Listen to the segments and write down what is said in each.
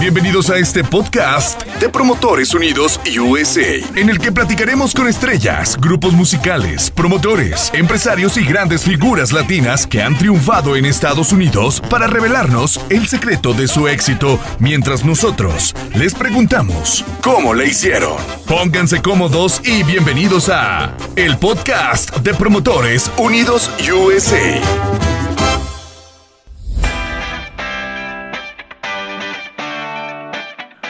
Bienvenidos a este podcast de Promotores Unidos USA, en el que platicaremos con estrellas, grupos musicales, promotores, empresarios y grandes figuras latinas que han triunfado en Estados Unidos para revelarnos el secreto de su éxito, mientras nosotros les preguntamos cómo le hicieron. Pónganse cómodos y bienvenidos a el podcast de Promotores Unidos USA.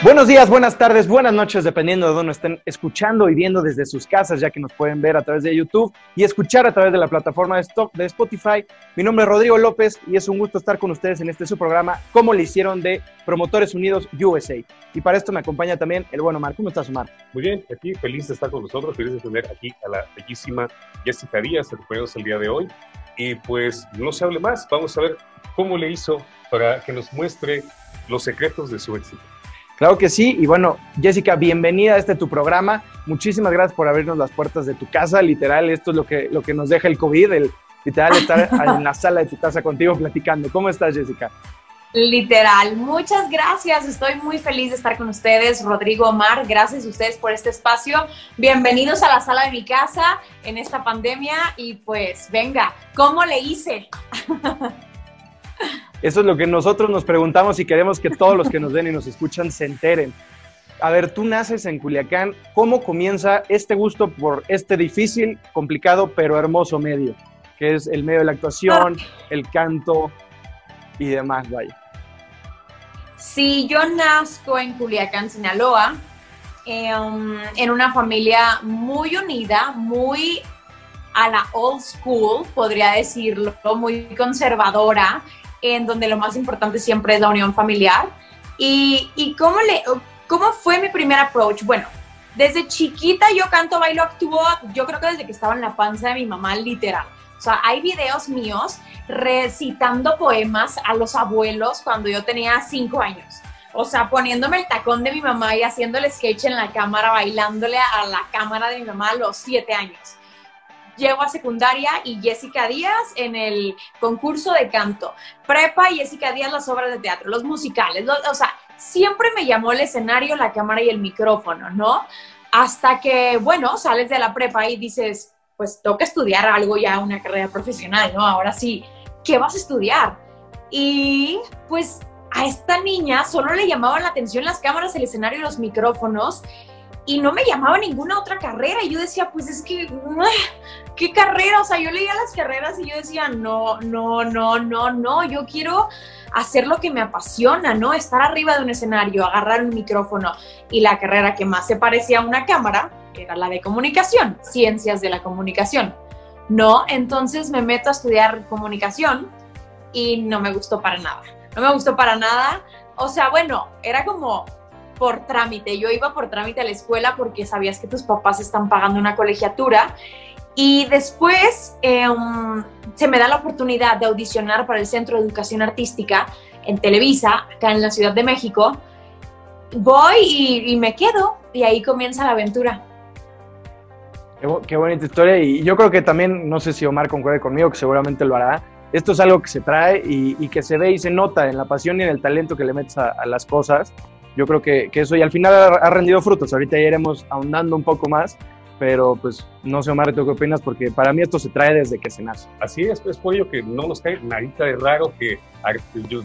Buenos días, buenas tardes, buenas noches, dependiendo de dónde estén escuchando y viendo desde sus casas, ya que nos pueden ver a través de YouTube y escuchar a través de la plataforma de, Spotify. Mi nombre es Rodrigo López y es un gusto estar con ustedes en este su programa, como le hicieron de Promotores Unidos USA. Y para esto me acompaña también el bueno Omar. ¿Cómo estás, Omar? Muy bien, aquí feliz de estar con nosotros, feliz de tener aquí a la bellísima Jessica Díaz, acompañados el día de hoy. Y pues no se hable más, vamos a ver cómo le hizo para que nos muestre los secretos de su éxito. Claro que sí. Y bueno, Jessica, bienvenida a este tu programa. Muchísimas gracias por abrirnos las puertas de tu casa. Literal, esto es lo que, lo que nos deja el COVID, el literal estar en la sala de tu casa contigo platicando. ¿Cómo estás, Jessica? Literal, muchas gracias. Estoy muy feliz de estar con ustedes, Rodrigo Omar. Gracias a ustedes por este espacio. Bienvenidos a la sala de mi casa en esta pandemia. Y pues, venga, ¿cómo le hice? Eso es lo que nosotros nos preguntamos y queremos que todos los que nos ven y nos escuchan se enteren. A ver, tú naces en Culiacán, ¿cómo comienza este gusto por este difícil, complicado, pero hermoso medio? Que es el medio de la actuación, el canto y demás, vaya. Sí, yo nazco en Culiacán, Sinaloa, em, en una familia muy unida, muy a la old school, podría decirlo, muy conservadora en donde lo más importante siempre es la unión familiar. ¿Y, cómo, le, cómo fue mi primer approach? Bueno, desde chiquita yo canto, bailo, actúo, yo creo que desde que estaba en la panza de mi mamá, literal. O sea, hay videos míos recitando poemas a los abuelos cuando yo tenía cinco años. O sea, poniéndome el tacón de mi mamá y haciendo el sketch en la cámara, bailándole a la cámara de mi mamá a los siete años llego a secundaria y Jessica Díaz en el concurso de canto. Prepa y Jessica Díaz las obras de teatro, los musicales. o sea, siempre me llamó el escenario, la cámara y el micrófono, ¿no? Hasta que, bueno, sales de la prepa y dices, pues toca estudiar algo ya, una carrera profesional, ¿no? Ahora sí, ¿qué vas a estudiar? Y pues a esta niña solo le llamaban la atención las cámaras, el escenario y los micrófonos y no me llamaba ninguna otra carrera. Y yo decía, pues es que, ¿qué carrera? O sea, yo leía las carreras y yo decía, no, no, no, no, no, yo quiero hacer lo que me apasiona, ¿no? Estar arriba de un escenario, agarrar un micrófono. Y la carrera que más se parecía a una cámara era la de comunicación, ciencias de la comunicación. No, entonces me meto a estudiar comunicación y no me gustó para nada. No me gustó para nada. O sea, bueno, era como por trámite. Yo iba por trámite a la escuela porque sabías que tus papás están pagando una colegiatura. Y después em, se me da la oportunidad de audicionar para el Centro de Educación Artística en Televisa, acá en la Ciudad de México. Voy y, me quedo y ahí comienza la aventura. Qué, bonita historia y yo creo que también, no sé si Omar concuerde conmigo, que seguramente lo hará, esto es algo que se trae y, que se ve y se nota en la pasión y en el talento que le metes a las cosas yo creo que, que, eso y al final ha, rendido frutos. Ahorita ya iremos ahondando un poco más, pero pues no sé, Omar, ¿tú qué opinas? Porque para mí esto se trae desde que se nace. Así es, es por ello que no nos cae nadita de raro que,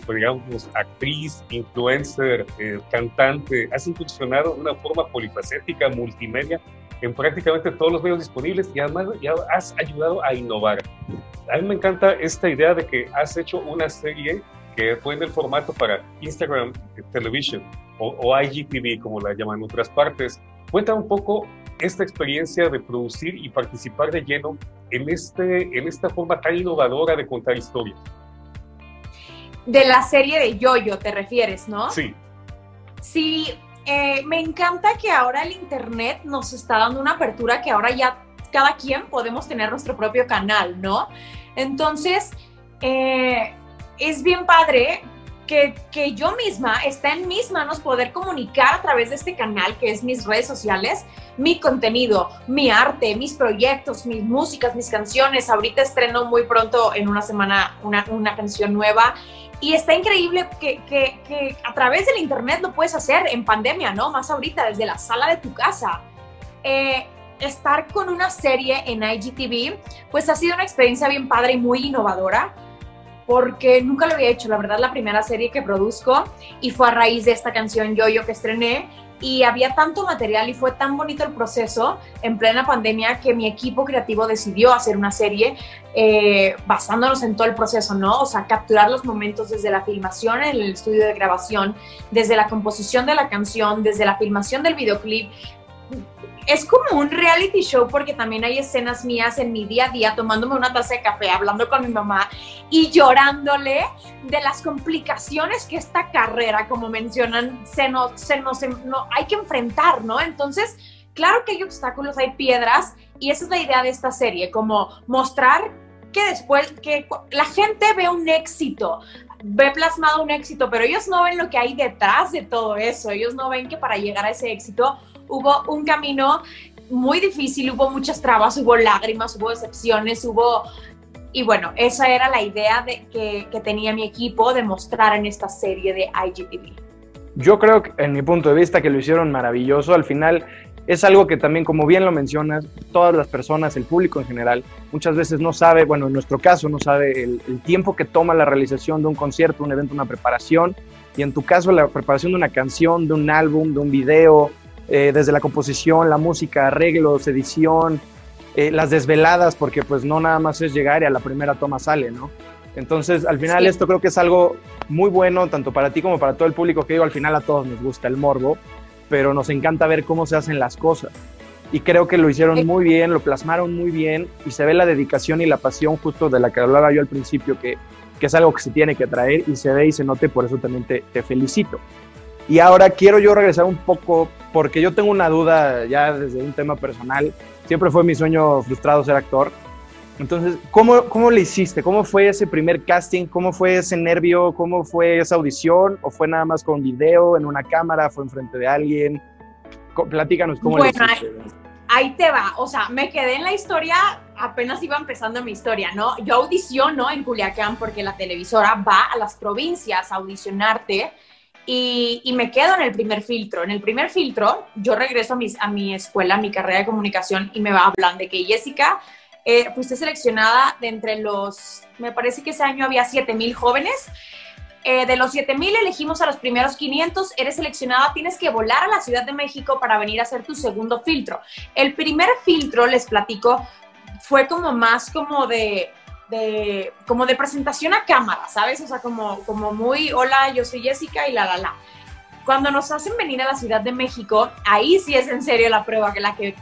digamos, actriz, influencer, eh, cantante, has incursionado de una forma polifacética, multimedia, en prácticamente todos los medios disponibles y además ya has ayudado a innovar. A mí me encanta esta idea de que has hecho una serie que fue en el formato para Instagram Television o, IGTV, como la llaman en otras partes. Cuenta un poco esta experiencia de producir y participar de lleno en, este, en esta forma tan innovadora de contar historias. De la serie de Yoyo, te refieres, ¿no? Sí. Sí, eh, me encanta que ahora el Internet nos está dando una apertura que ahora ya cada quien podemos tener nuestro propio canal, ¿no? Entonces, eh, es bien padre que, que, yo misma, está en mis manos poder comunicar a través de este canal, que es mis redes sociales, mi contenido, mi arte, mis proyectos, mis músicas, mis canciones. Ahorita estreno muy pronto, en una semana, una, una canción nueva. Y está increíble que, que, que, a través del internet lo puedes hacer en pandemia, ¿no? Más ahorita, desde la sala de tu casa. Eh, estar con una serie en IGTV, pues ha sido una experiencia bien padre y muy innovadora, porque nunca lo había hecho, la verdad, la primera serie que produzco, y fue a raíz de esta canción Yo-Yo que estrené, y había tanto material y fue tan bonito el proceso en plena pandemia que mi equipo creativo decidió hacer una serie eh, basándonos en todo el proceso, ¿no? O sea, capturar los momentos desde la filmación en el estudio de grabación, desde la composición de la canción, desde la filmación del videoclip, es como un reality show porque también hay escenas mías en mi día a día tomándome una taza de café, hablando con mi mamá y llorándole de las complicaciones que esta carrera, como mencionan, se nos, se nos no, hay que enfrentar, ¿no? Entonces, claro que hay obstáculos, hay piedras y esa es la idea de esta serie, como mostrar que después, que la gente ve un éxito, ve plasmado un éxito, pero ellos no ven lo que hay detrás de todo eso, ellos no ven que para llegar a ese éxito hubo un camino muy difícil, hubo muchas trabas, hubo lágrimas, hubo decepciones, hubo... Y bueno, esa era la idea de que, que tenía mi equipo de mostrar en esta serie de IGTV. Yo creo, que, en mi punto de vista, que lo hicieron maravilloso. Al final es algo que también, como bien lo mencionas, todas las personas, el público en general, muchas veces no sabe, bueno, en nuestro caso no sabe el, el tiempo que toma la realización de un concierto, un evento, una preparación, y en tu caso la preparación de una canción, de un álbum, de un video, eh, desde la composición, la música, arreglos, edición, eh, las desveladas, porque pues no nada más es llegar y a la primera toma sale, ¿no? Entonces, al final esto creo que es algo muy bueno, tanto para ti como para todo el público, que digo, al final a todos nos gusta el morbo, pero nos encanta ver cómo se hacen las cosas. Y creo que lo hicieron muy bien, lo plasmaron muy bien y se ve la dedicación y la pasión justo de la que hablaba yo al principio, que, que es algo que se tiene que traer y se ve y se note, por eso también te, te felicito. Y ahora quiero yo regresar un poco, porque yo tengo una duda ya desde un tema personal. Siempre fue mi sueño frustrado ser actor. Entonces, ¿cómo, ¿cómo le hiciste? ¿Cómo fue ese primer casting? ¿Cómo fue ese nervio? ¿Cómo fue esa audición? ¿O fue nada más con video, en una cámara? ¿Fue enfrente de alguien? Platícanos cómo bueno, le hiciste. Ahí te va, o sea, me quedé en la historia, apenas iba empezando mi historia, ¿no? Yo audiciono en Culiacán porque la televisora va a las provincias a audicionarte y, me quedo en el primer filtro. En el primer filtro, yo regreso a, a mi escuela, a mi carrera de comunicación, y me hablar de que Jessica, eh, fuiste seleccionada de entre los, me parece que ese año había 7000 jóvenes. Eh, de los 7000 elegimos a los primeros 500, eres seleccionada, tienes que volar a la Ciudad de México para venir a hacer tu segundo filtro. El primer filtro, les platico, fue como más como de de, como de presentación a cámara, ¿sabes? O sea, como, como muy, hola, yo soy Jessica y la, la, la. Cuando nos hacen venir a la Ciudad de México, ahí sí es en serio la prueba que la que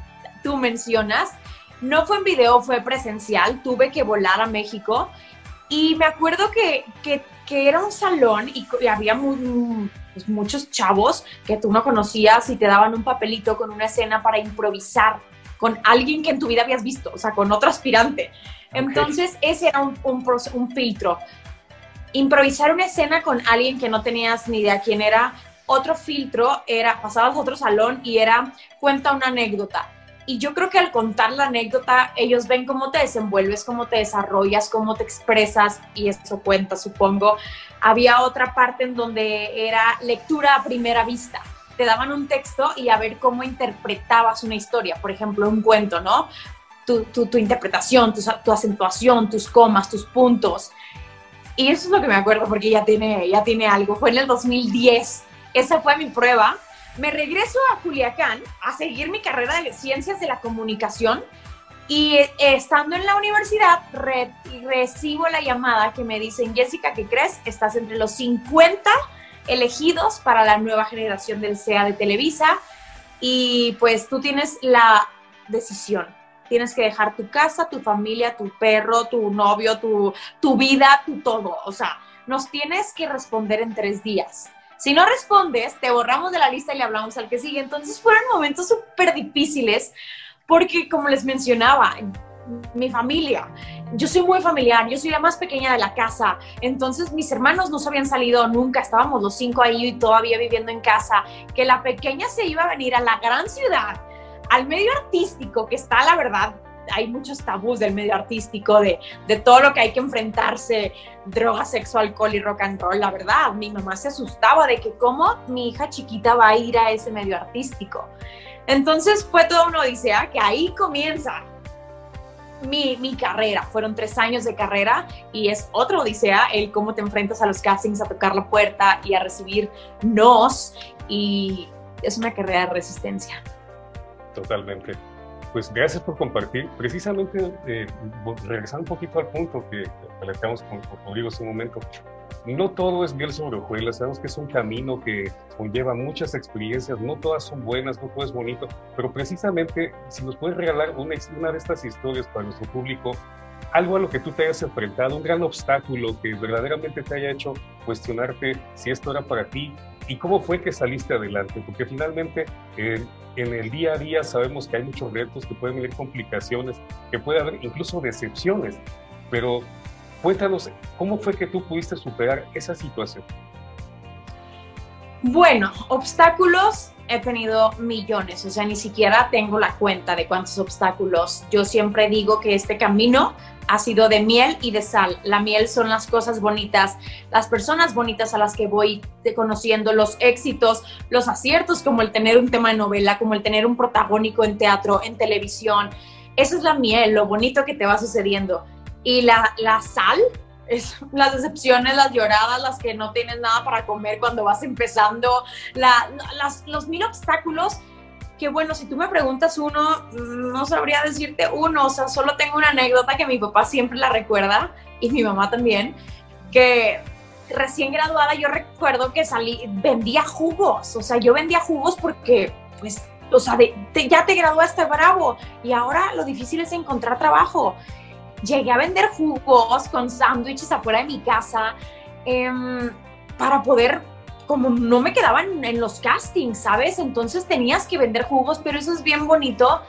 tú mencionas. No fue en video, fue presencial, tuve que volar a México y me acuerdo que, que, era un salón y, había pues, muchos chavos que tú no conocías y te daban un papelito con una escena para improvisar con alguien que en tu vida habías visto, o sea, con otro aspirante. Entonces, ese era un, filtro. Improvisar una escena con alguien que no tenías ni idea quién era. Otro filtro era, pasabas a otro salón y era, cuenta una anécdota. Y yo creo que al contar la anécdota, ellos ven cómo te desenvuelves, cómo te desarrollas, cómo te expresas, y eso cuenta, supongo. Había otra parte en donde era lectura a primera vista te daban un texto y a ver cómo interpretabas una historia, por ejemplo, un cuento, ¿no? Tu, tu, interpretación, tu, tu, acentuación, tus comas, tus puntos. Y eso es lo que me acuerdo porque ya tiene, ya tiene algo. Fue en el 2010. Esa fue mi prueba. Me regreso a Culiacán a seguir mi carrera de ciencias de la comunicación y eh, estando en la universidad recibo la llamada que me dicen, Jessica, ¿qué crees? Estás entre los 50 elegidos para la nueva generación del CEA de Televisa y pues tú tienes la decisión tienes que dejar tu casa, tu familia, tu perro, tu novio, tu, tu vida, tu todo. O sea, nos tienes que responder en tres días. Si no respondes, te borramos de la lista y le hablamos al que sigue. Entonces fueron momentos súper difíciles porque, como les mencionaba, mi familia, yo soy muy familiar, yo soy la más pequeña de la casa, entonces mis hermanos no se habían salido nunca, estábamos los cinco ahí y todavía viviendo en casa, que la pequeña se iba a venir a la gran ciudad al medio artístico que está, la verdad, hay muchos tabús del medio artístico, de, de todo lo que hay que enfrentarse, droga, sexo, alcohol y rock and roll. La verdad, mi mamá se asustaba de que cómo mi hija chiquita va a ir a ese medio artístico. Entonces fue toda una odisea que ahí comienza mi, mi, carrera. Fueron tres años de carrera y es otra odisea el cómo te enfrentas a los castings, a tocar la puerta y a recibir nos. Y es una carrera de resistencia. Totalmente. Pues gracias por compartir. Precisamente, eh, regresando un poquito al punto que planteamos con, con Rodrigo hace un momento, no todo es miel sobre hojuelas, sabemos que es un camino que conlleva muchas experiencias, no todas son buenas, no todo es bonito, pero precisamente si nos puedes regalar una, una de estas historias para nuestro público, algo a lo que tú te hayas enfrentado, un gran obstáculo que verdaderamente te haya hecho cuestionarte si esto era para ti y cómo fue que saliste adelante, porque finalmente eh, en el día a día sabemos que hay muchos retos, que pueden venir complicaciones, que puede haber incluso decepciones, pero cuéntanos cómo fue que tú pudiste superar esa situación. Bueno, obstáculos he tenido millones, o sea, ni siquiera tengo la cuenta de cuántos obstáculos. Yo siempre digo que este camino ha sido de miel y de sal. La miel son las cosas bonitas, las personas bonitas a las que voy conociendo, los éxitos, los aciertos, como el tener un tema de novela, como el tener un protagónico en teatro, en televisión. Esa es la miel, lo bonito que te va sucediendo. Y la, la sal es las decepciones, las lloradas, las que no tienes nada para comer cuando vas empezando, las, los mil obstáculos que bueno, si tú me preguntas uno, no sabría decirte uno, o sea, solo tengo una anécdota que mi papá siempre la recuerda y mi mamá también, que recién graduada yo recuerdo que salí, vendía jugos, o sea, yo vendía jugos porque, pues, o sea, ya te graduaste bravo y ahora lo difícil es encontrar trabajo llegué a vender jugos con sándwiches afuera de mi casa em, para poder, como no me quedaban en los castings, ¿sabes? Entonces tenías que vender jugos, pero eso es bien bonito,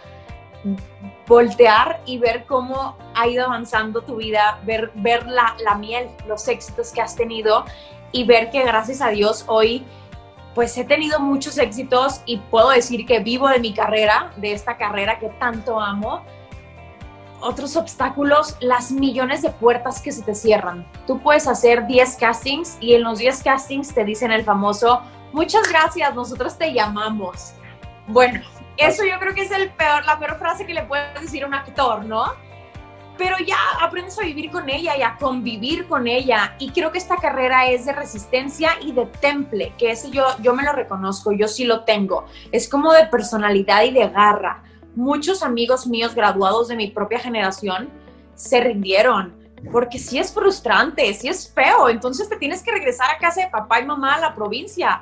voltear y ver cómo ha ido avanzando tu vida, ver, ver la, la miel, los éxitos que has tenido y ver que gracias a Dios hoy pues he tenido muchos éxitos y puedo decir que vivo de mi carrera, de esta carrera que tanto amo otros obstáculos, las millones de puertas que se te cierran. Tú puedes hacer 10 castings y en los 10 castings te dicen el famoso, muchas gracias, nosotros te llamamos. Bueno, eso yo creo que es el peor, la peor frase que le puedes decir a un actor, ¿no? Pero ya aprendes a vivir con ella y a convivir con ella. Y creo que esta carrera es de resistencia y de temple, que ese yo, yo me lo reconozco, yo sí lo tengo. Es como de personalidad y de garra muchos amigos míos graduados de mi propia generación se rindieron, porque sí es frustrante, sí es feo, entonces te tienes que regresar a casa de papá y mamá a la provincia.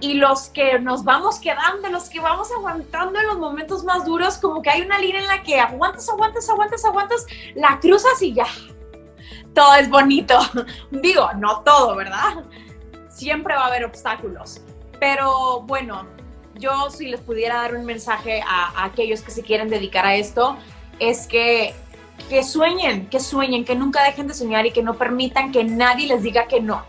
Y los que nos vamos quedando, los que vamos aguantando en los momentos más duros, como que hay una línea en la que aguantas, aguantas, aguantas, aguantas, la cruzas y ya. Todo es bonito. Digo, no todo, ¿verdad? Siempre va a haber obstáculos. Pero bueno, yo si les pudiera dar un mensaje a, aquellos que se quieren dedicar a esto, es que, que sueñen, que sueñen, que nunca dejen de soñar y que no permitan que nadie les diga que no.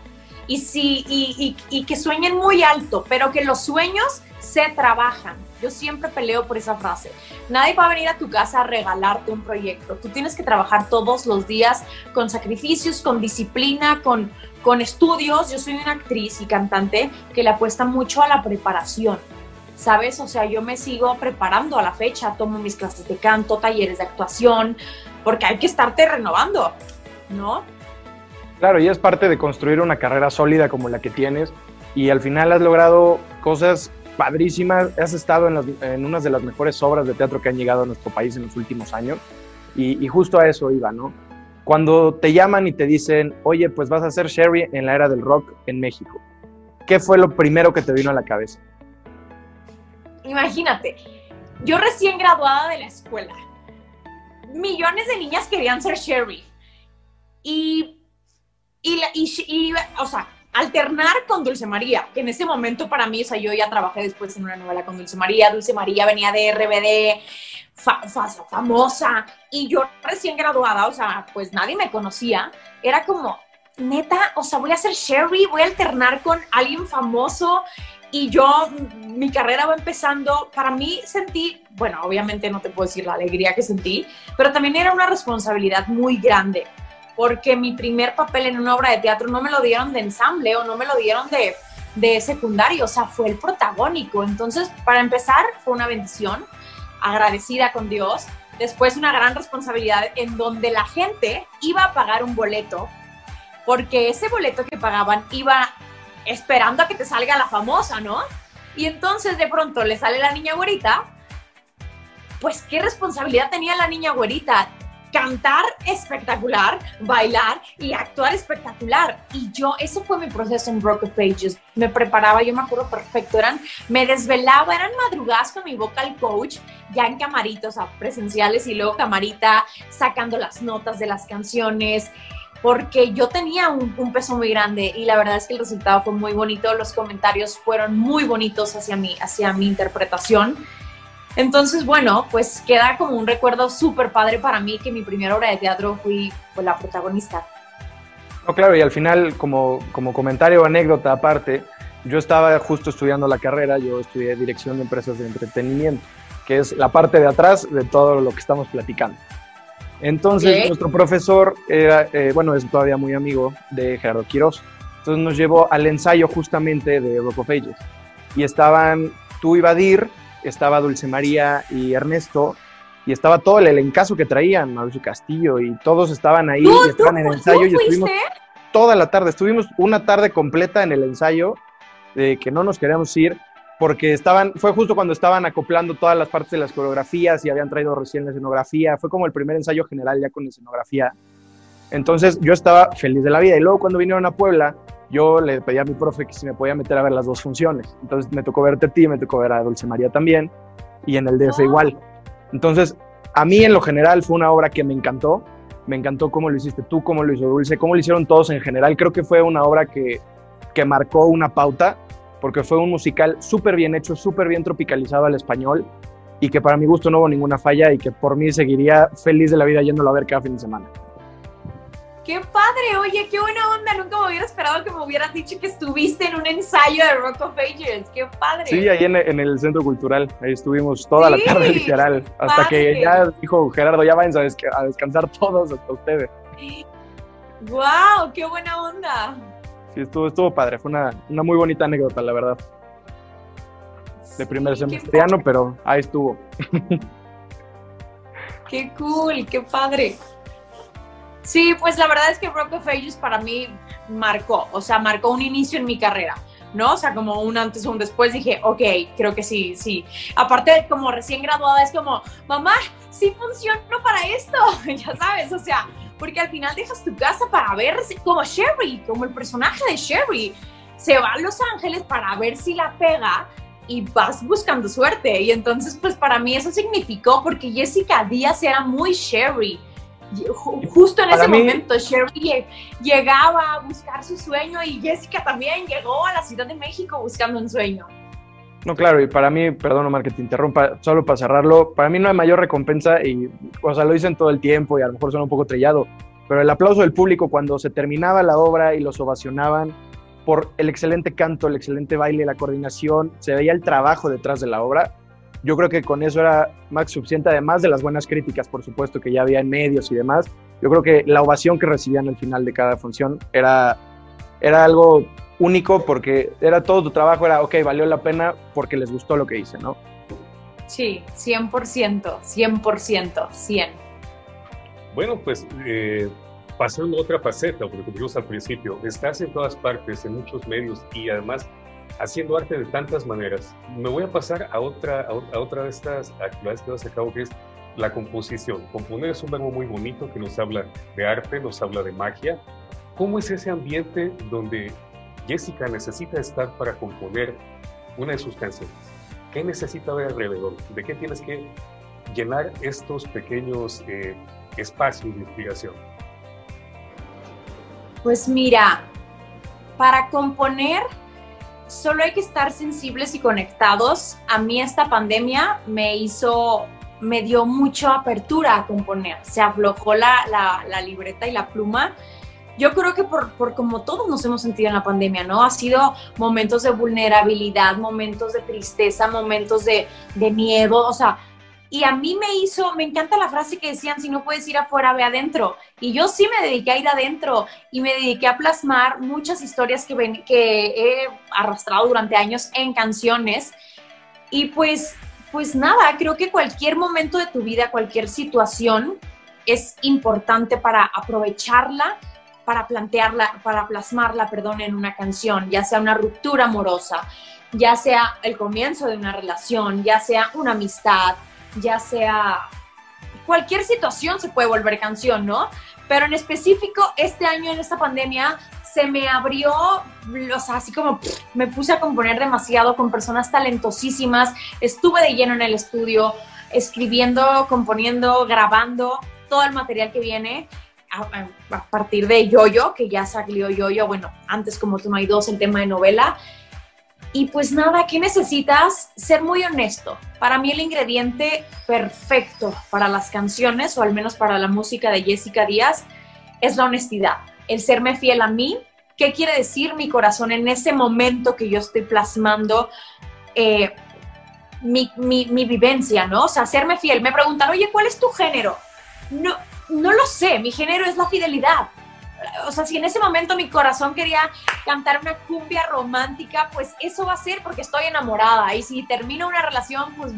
Y, sí, y, y, que sueñen muy alto, pero que los sueños se trabajan. Yo siempre peleo por esa frase. Nadie va a venir a tu casa a regalarte un proyecto. Tú tienes que trabajar todos los días con sacrificios, con disciplina, con, con estudios. Yo soy una actriz y cantante que le apuesta mucho a la preparación ¿sabes? O sea, yo me sigo preparando a la fecha, tomo mis clases de canto, talleres de actuación, porque hay que estarte renovando, ¿no? Claro, y es parte de construir una carrera sólida como la que tienes y al final has logrado cosas padrísimas, has estado en, unas de las mejores obras de teatro que han llegado a nuestro país en los últimos años y, y justo a eso iba, ¿no? Cuando te llaman y te dicen, oye, pues vas a ser Sherry en la era del rock en México, ¿qué fue lo primero que te vino a la cabeza? Imagínate, yo recién graduada de la escuela, millones de niñas querían ser Sherry. Y, y, o sea, alternar con Dulce María, que en ese momento para mí, o sea, yo ya trabajé después en una novela con Dulce María, Dulce María venía de RBD, famosa, y yo recién graduada, o sea, pues nadie me conocía, era como, neta, o sea, voy a ser Sherry, voy a alternar con alguien famoso, y yo, mi carrera va empezando, para mí sentí, bueno, obviamente no te puedo decir la alegría que sentí, pero también era una responsabilidad muy grande, porque mi primer papel en una obra de teatro no me lo dieron de ensamble o no me lo dieron de, de secundario, o sea, fue el protagónico. Entonces, para empezar, fue una bendición, agradecida con Dios. Después, una gran responsabilidad en donde la gente iba a pagar un boleto, porque ese boleto que pagaban iba esperando a que te salga la famosa, ¿no? Y entonces de pronto le sale la niña güerita, pues qué responsabilidad tenía la niña güerita. Cantar espectacular, bailar y actuar espectacular. Y yo, ese fue mi proceso en Rock of Pages. Me preparaba, yo me acuerdo perfecto, eran, me desvelaba, eran madrugadas con mi vocal coach, ya en camaritos, presenciales y luego camarita, sacando las notas de las canciones porque yo tenía un, peso muy grande y la verdad es que el resultado fue muy bonito, los comentarios fueron muy bonitos hacia mí, hacia mi interpretación. Entonces, bueno, pues queda como un recuerdo súper padre para mí que mi primera obra de teatro fui la protagonista. Claro, y al final, como, como comentario o anécdota aparte, yo estaba justo estudiando la carrera, yo estudié Dirección de Empresas de Entretenimiento, que es la parte de atrás de todo lo que estamos platicando. Entonces, nuestro profesor era, eh, bueno, es todavía muy amigo de Gerardo Quiroz. Entonces nos llevó al ensayo justamente de Rock of Ages. Y estaban tú y Badir, estaba Dulce María y Ernesto, y estaba todo el elencazo que traían, Mauricio Castillo, y todos estaban ahí, y estaban en el ensayo, y estuvimos toda la tarde, estuvimos una tarde completa en el ensayo, de que no nos queríamos ir, porque estaban, fue justo cuando estaban acoplando todas las partes de las coreografías y habían traído recién la escenografía, fue como el primer ensayo general ya con escenografía. Entonces yo estaba feliz de la vida y luego cuando vinieron a Puebla, yo le pedí a mi profe que si me podía meter a ver las dos funciones. Entonces me tocó verte a ti, me tocó ver a Dulce María también y en el DF igual. Entonces, a mí en lo general fue una obra que me encantó. Me encantó cómo lo hiciste tú, cómo lo hizo Dulce, cómo lo hicieron todos en general. Creo que fue una obra que, que marcó una pauta porque fue un musical súper bien hecho, súper bien tropicalizado al español y que para mi gusto no hubo ninguna falla y que por mí seguiría feliz de la vida yéndolo a ver cada fin de semana. ¡Qué padre! Oye, qué buena onda. Nunca me hubiera esperado que me hubieras dicho que estuviste en un ensayo de Rock of Ages. ¡Qué padre! Sí, ahí en, el Centro Cultural. Ahí estuvimos toda la tarde, literal. Hasta que ya dijo Gerardo, ya vayan a, a descansar todos hasta ustedes. ¡Wow! ¡Qué buena onda! Sí, estuvo, estuvo padre. Fue una, una muy bonita anécdota, la verdad. De primer semestriano, pero ahí estuvo. Qué cool, qué padre. Sí, pues la verdad es que Rock of Ages para mí marcó, o sea, marcó un inicio en mi carrera, ¿no? O sea, como un antes o un después dije, ok, creo que sí, sí. Aparte, como recién graduada, es como, mamá, sí funcionó para esto, ya sabes, o sea, porque al final dejas tu casa para ver como Sherry, como el personaje de Sherry. Se va a Los Ángeles para ver si la pega y vas buscando suerte. Y entonces, pues para mí eso significó, porque Jessica Díaz era muy Sherry. Justo en ese momento, Sherry llegaba a buscar su sueño y Jessica también llegó a la Ciudad de México buscando un sueño. No, claro, y para mí, perdón Omar que te interrumpa, solo para cerrarlo, para mí no hay mayor recompensa y, o sea, lo dicen todo el tiempo y a lo mejor suena un poco trillado, pero el aplauso del público cuando se terminaba la obra y los ovacionaban por el excelente canto, el excelente baile, la coordinación, se veía el trabajo detrás de la obra. Yo creo que con eso era más suficiente, además de las buenas críticas, por supuesto, que ya había en medios y demás. Yo creo que la ovación que recibían al final de cada función era, era algo único porque era todo tu trabajo, era, ok, valió la pena porque les gustó lo que hice, ¿no? Sí, 100%, 100%, 100. Bueno, pues eh, pasando a otra faceta, porque como al principio, estás en todas partes, en muchos medios y además haciendo arte de tantas maneras. Me voy a pasar a otra, a, otra de estas actividades que vas a cabo, que es la composición. Componer es un verbo muy bonito que nos habla de arte, nos habla de magia. ¿Cómo es ese ambiente donde Jessica necesita estar para componer una de sus canciones. ¿Qué necesita ver alrededor? ¿De qué tienes que llenar estos pequeños eh, espacios de inspiración? Pues mira, para componer solo hay que estar sensibles y conectados. A mí esta pandemia me hizo, me dio mucha apertura a componer. Se aflojó la, la libreta y la pluma yo creo que por, por, como todos nos hemos sentido en la pandemia, ¿no? Ha sido momentos de vulnerabilidad, momentos de tristeza, momentos de, de miedo, o sea, y a mí me hizo, me encanta la frase que decían, si no puedes ir afuera, ve adentro. Y yo sí me dediqué a ir adentro y me dediqué a plasmar muchas historias que, ven, que he arrastrado durante años en canciones. Y pues, pues nada, creo que cualquier momento de tu vida, cualquier situación es importante para aprovecharla, para plantearla, para plasmarla, perdón, en una canción, ya sea una ruptura amorosa, ya sea el comienzo de una relación, ya sea una amistad, ya sea cualquier situación se puede volver canción, ¿no? Pero en específico, este año en esta pandemia se me abrió, o sea, así como me puse a componer demasiado con personas talentosísimas, estuve de lleno en el estudio, escribiendo, componiendo, grabando todo el material que viene a, partir de Yoyo, que ya salió Yoyo, bueno, antes como tú no hay dos, el tema de novela, y pues nada, ¿qué necesitas? Ser muy honesto. Para mí el ingrediente perfecto para las canciones, o al menos para la música de Jessica Díaz, es la honestidad. El serme fiel a mí. ¿Qué quiere decir mi corazón en ese momento que yo estoy plasmando eh, mi, mi, vivencia, ¿no? O sea, serme fiel. Me preguntan, oye, ¿cuál es tu género? No, no lo sé, mi género es la fidelidad o sea, si en ese momento mi corazón quería cantar una cumbia romántica, pues eso va a ser porque estoy enamorada. Y si termino una relación, pues,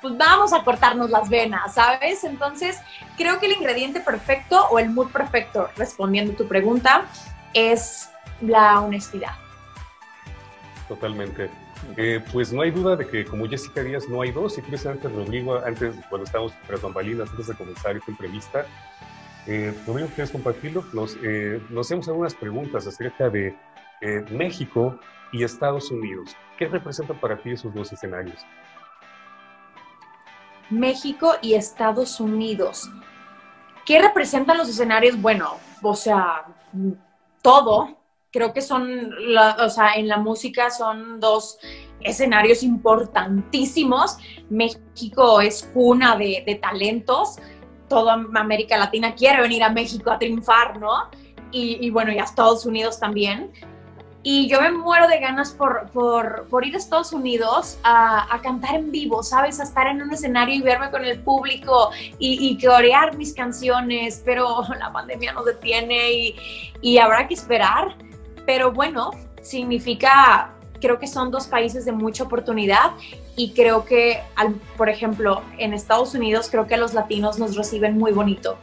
pues vamos a cortarnos las venas, ¿sabes? Entonces, creo que el ingrediente perfecto o el mood perfecto, respondiendo tu pregunta, es la honestidad. Totalmente. Eh, pues no hay duda de que como Jessica Díaz no hay dos, y precisamente Rodrigo, antes, cuando estábamos tras bambalinas, antes de comenzar esta entrevista, eh, Rodrigo, ¿quieres compartirlo? Nos, eh, nos hacemos algunas preguntas acerca de eh, México y Estados Unidos. ¿Qué representan para ti esos dos escenarios? México y Estados Unidos. ¿Qué representan los escenarios? Bueno, o sea, todo. Creo que son, o sea, en la música son dos escenarios importantísimos. México es cuna de, de talentos toda América Latina quiere venir a México a triunfar, ¿no? Y, bueno, y a Estados Unidos también. Y yo me muero de ganas por, por, por ir a Estados Unidos a, a, cantar en vivo, ¿sabes? A estar en un escenario y verme con el público y, y corear mis canciones, pero la pandemia nos detiene y, y habrá que esperar. Pero bueno, significa creo que son dos países de mucha oportunidad y creo que, por ejemplo, en Estados Unidos creo que los latinos nos reciben muy bonito.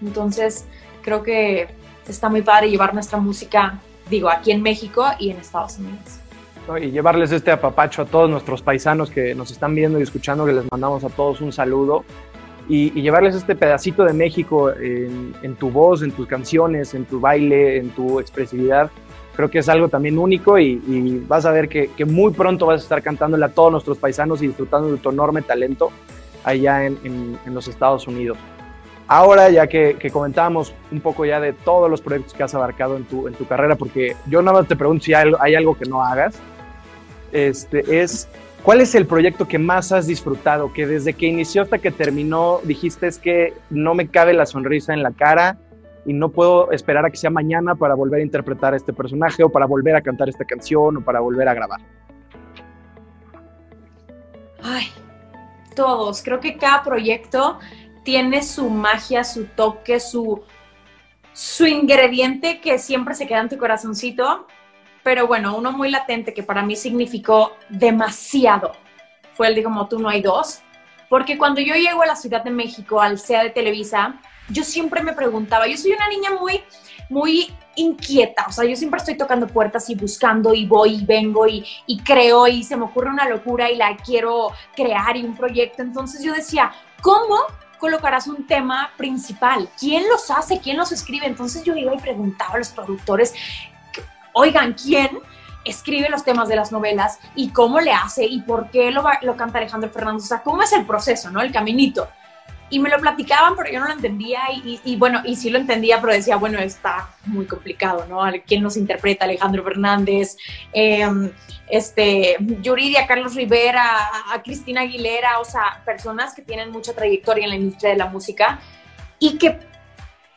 Entonces, creo que está muy padre llevar nuestra música, digo, aquí en México y en Estados Unidos. Y llevarles este apapacho a todos nuestros paisanos que nos están viendo y escuchando, que les mandamos a todos un saludo. Y, llevarles este pedacito de México en, tu voz, en tus canciones, en tu baile, en tu expresividad creo que es algo también único y, vas a ver que, muy pronto vas a estar cantándole a todos nuestros paisanos y disfrutando de tu enorme talento allá en, los Estados Unidos. Ahora, ya que, comentábamos un poco ya de todos los proyectos que has abarcado en tu, en tu carrera, porque yo nada más te pregunto si hay, hay algo que no hagas, este, es ¿cuál es el proyecto que más has disfrutado? Que desde que inició hasta que terminó dijiste es que no me cabe la sonrisa en la cara, y no puedo esperar a que sea mañana para volver a interpretar a este personaje o para volver a cantar esta canción o para volver a grabar? Ay, todos. Creo que cada proyecto tiene su magia, su toque, su, su ingrediente que siempre se queda en tu corazoncito. Pero bueno, uno muy latente que para mí significó demasiado fue el de Como tú no hay dos. Porque cuando yo llego a la Ciudad de México, al SEA de Televisa, yo siempre me preguntaba, yo soy una niña muy, muy inquieta, o sea, yo siempre estoy tocando puertas y buscando y voy y vengo y, y, creo y se me ocurre una locura y la quiero crear y un proyecto. Entonces yo decía, ¿cómo colocarás un tema principal? ¿Quién los hace? ¿Quién los escribe? Entonces yo iba y preguntaba a los productores, oigan, ¿quién? escribe los temas de las novelas y cómo le hace y por qué lo, lo canta Alejandro Fernández, o sea, cómo es el proceso, ¿no? El caminito y me lo platicaban, pero yo no lo entendía y, bueno, y sí lo entendía, pero decía, bueno, está muy complicado, ¿no? ¿Quién nos interpreta? Alejandro Fernández, eh, este, Yuridia, Carlos Rivera, a Cristina Aguilera, o sea, personas que tienen mucha trayectoria en la industria de la música y que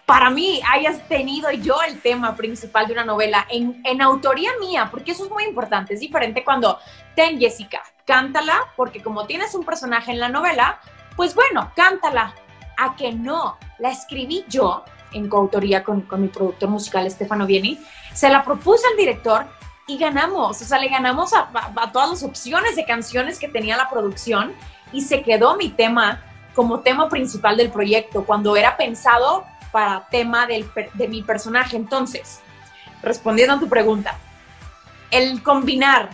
para mí hayas tenido yo el tema principal de una novela en, en, autoría mía, porque eso es muy importante. Es diferente cuando ten Jessica, cántala, porque como tienes un personaje en la novela, pues bueno, cántala. A que no, la escribí yo en coautoría con, con mi productor musical Stefano Vieni, se la propuse al director y ganamos, o sea, le ganamos a, a, todas las opciones de canciones que tenía la producción y se quedó mi tema como tema principal del proyecto, cuando era pensado para tema del, de mi personaje. Entonces, respondiendo a tu pregunta, el combinar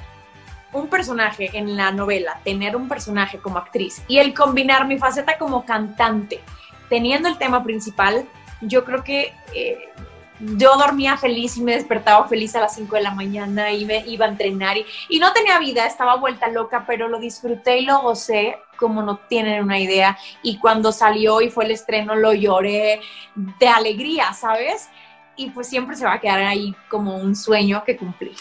un personaje en la novela, tener un personaje como actriz y el combinar mi faceta como cantante, teniendo el tema principal, yo creo que eh, yo dormía feliz y me despertaba feliz a las 5 de la mañana y me iba a entrenar y, no tenía vida, estaba vuelta loca, pero lo disfruté y lo gocé como no tienen una idea. Y cuando salió y fue el estreno, lo lloré de alegría, ¿sabes? Y pues siempre se va a quedar ahí como un sueño que cumplí.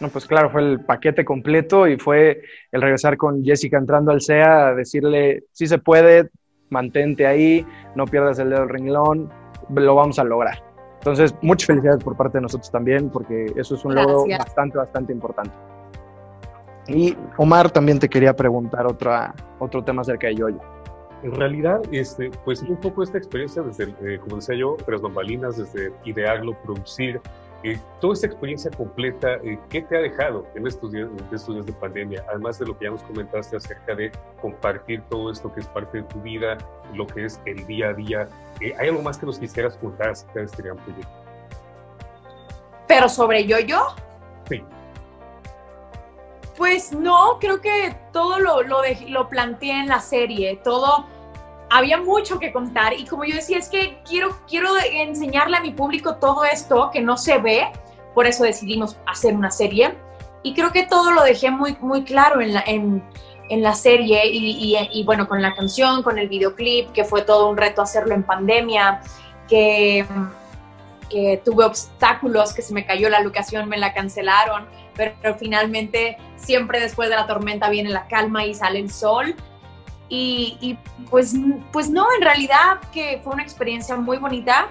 No, pues claro, fue el paquete completo y fue el regresar con Jessica entrando al SEA a decirle, si se puede, mantente ahí, no pierdas el dedo del renglón, lo vamos a lograr. Entonces, muchas felicidades por parte de nosotros también, porque eso es un Gracias. logro bastante, bastante importante. Y Omar, también te quería preguntar otra, otro tema acerca de Yoyo. En realidad, este, pues un poco esta experiencia desde, eh, como decía yo, tras bambalinas, desde idearlo, producir, eh, toda esta experiencia completa, eh, ¿qué te ha dejado en estos, días, en estos días de pandemia? Además de lo que ya nos comentaste acerca de compartir todo esto que es parte de tu vida, lo que es el día a día. Eh, ¿Hay algo más que nos quisieras contar acerca de este gran proyecto? ¿Pero sobre yo-yo? Sí. Pues no, creo que todo lo, lo, de, lo planteé en la serie, todo había mucho que contar y como yo decía, es que quiero, quiero enseñarle a mi público todo esto que no se ve, por eso decidimos hacer una serie. Y creo que todo lo dejé muy, muy claro en la, en, en la serie y, y, bueno, con la canción, con el videoclip, que fue todo un reto hacerlo en pandemia, que, tuve obstáculos, que se me cayó la locación, me la cancelaron, pero finalmente siempre después de la tormenta viene la calma y sale el sol y, pues, pues no, en realidad que fue una experiencia muy bonita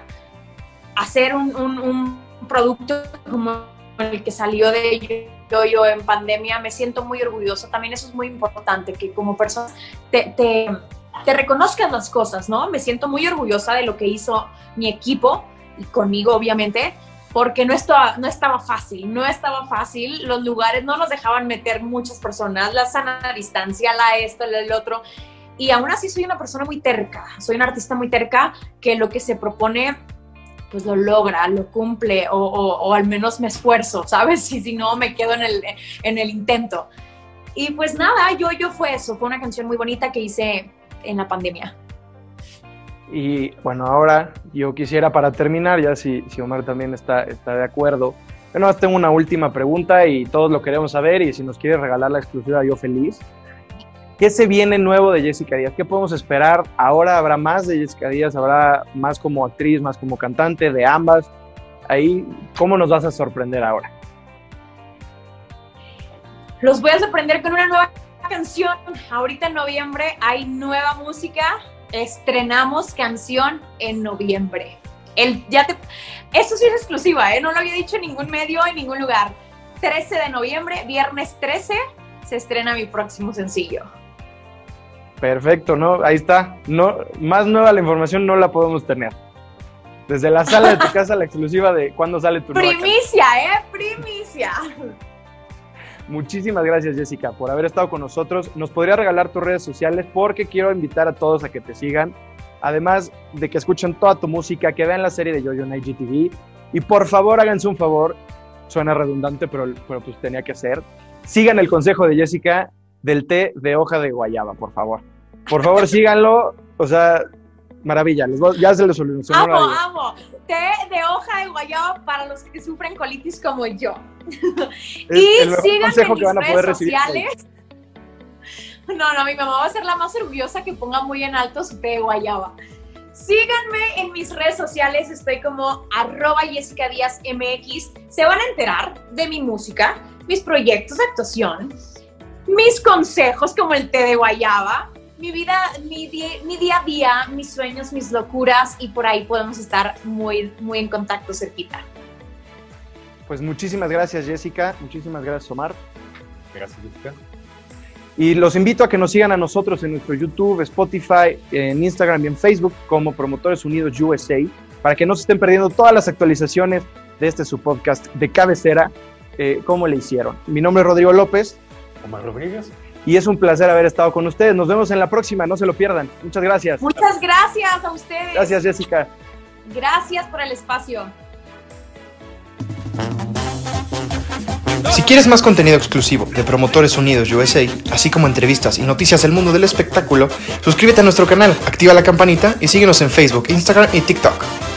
hacer un producto como el que salió de yo, yo en pandemia. Me siento muy orgullosa. También eso es muy importante, que como persona te, te, te reconozcas las cosas, ¿no? Me siento muy orgullosa de lo que hizo mi equipo y conmigo, obviamente, porque no estaba, no estaba fácil, no estaba fácil, los lugares no nos dejaban meter muchas personas, la sana distancia, la esto, el otro, y aún así soy una persona muy terca, soy una artista muy terca que lo que se propone pues lo logra, lo cumple o, o, o al menos me esfuerzo, ¿sabes? Y si no, me quedo en el, en el intento. Y pues nada, yo, yo fue eso, fue una canción muy bonita que hice en la pandemia. Y bueno, ahora yo quisiera para terminar, ya si, si Omar también está, está de acuerdo, bueno, tengo una última pregunta y todos lo queremos saber y si nos quiere regalar la exclusiva, yo feliz. ¿Qué se viene nuevo de Jessica Díaz? ¿Qué podemos esperar? Ahora habrá más de Jessica Díaz, habrá más como actriz, más como cantante, de ambas. Ahí, ¿cómo nos vas a sorprender ahora? Los voy a sorprender con una nueva canción. Ahorita en noviembre hay nueva música. Estrenamos canción en noviembre. El, ya te, eso sí es exclusiva, ¿eh? no lo había dicho en ningún medio, en ningún lugar. 13 de noviembre, viernes 13, se estrena mi próximo sencillo. Perfecto, ¿no? Ahí está. No, más nueva la información no la podemos tener. Desde la sala de tu casa, la exclusiva de cuándo sale tu Primicia, ¿eh? Primicia. Muchísimas gracias, Jessica, por haber estado con nosotros. Nos podría regalar tus redes sociales porque quiero invitar a todos a que te sigan. Además de que escuchen toda tu música, que vean la serie de Yoyo Night GTV. Y por favor, háganse un favor. Suena redundante, pero, pero pues tenía que ser. Sigan el consejo de Jessica del té de hoja de guayaba, por favor. Por favor, síganlo. O sea, maravilla. Les voy, ya se les solucionó. Amo, amo. Té de hoja de guayaba para los que sufren colitis como yo. Es y síganme en mis van a redes recibir. sociales. No, no, mi mamá va a ser la más orgullosa que ponga muy en alto su té de guayaba. Síganme en mis redes sociales, estoy como arroba Jessica Díaz MX. Se van a enterar de mi música, mis proyectos de actuación, mis consejos como el té de guayaba, mi vida, mi día, mi día a día, mis sueños, mis locuras y por ahí podemos estar muy, muy en contacto cerquita. Pues muchísimas gracias Jessica, muchísimas gracias Omar. Gracias Jessica. Y los invito a que nos sigan a nosotros en nuestro YouTube, Spotify, en Instagram y en Facebook como Promotores Unidos USA para que no se estén perdiendo todas las actualizaciones de este su podcast de cabecera, eh, como le hicieron. Mi nombre es Rodrigo López. Omar Rodríguez. Y es un placer haber estado con ustedes. Nos vemos en la próxima, no se lo pierdan. Muchas gracias. Muchas gracias a ustedes. Gracias, Jessica. Gracias por el espacio. Si quieres más contenido exclusivo de Promotores Unidos USA, así como entrevistas y noticias del mundo del espectáculo, suscríbete a nuestro canal, activa la campanita y síguenos en Facebook, Instagram y TikTok.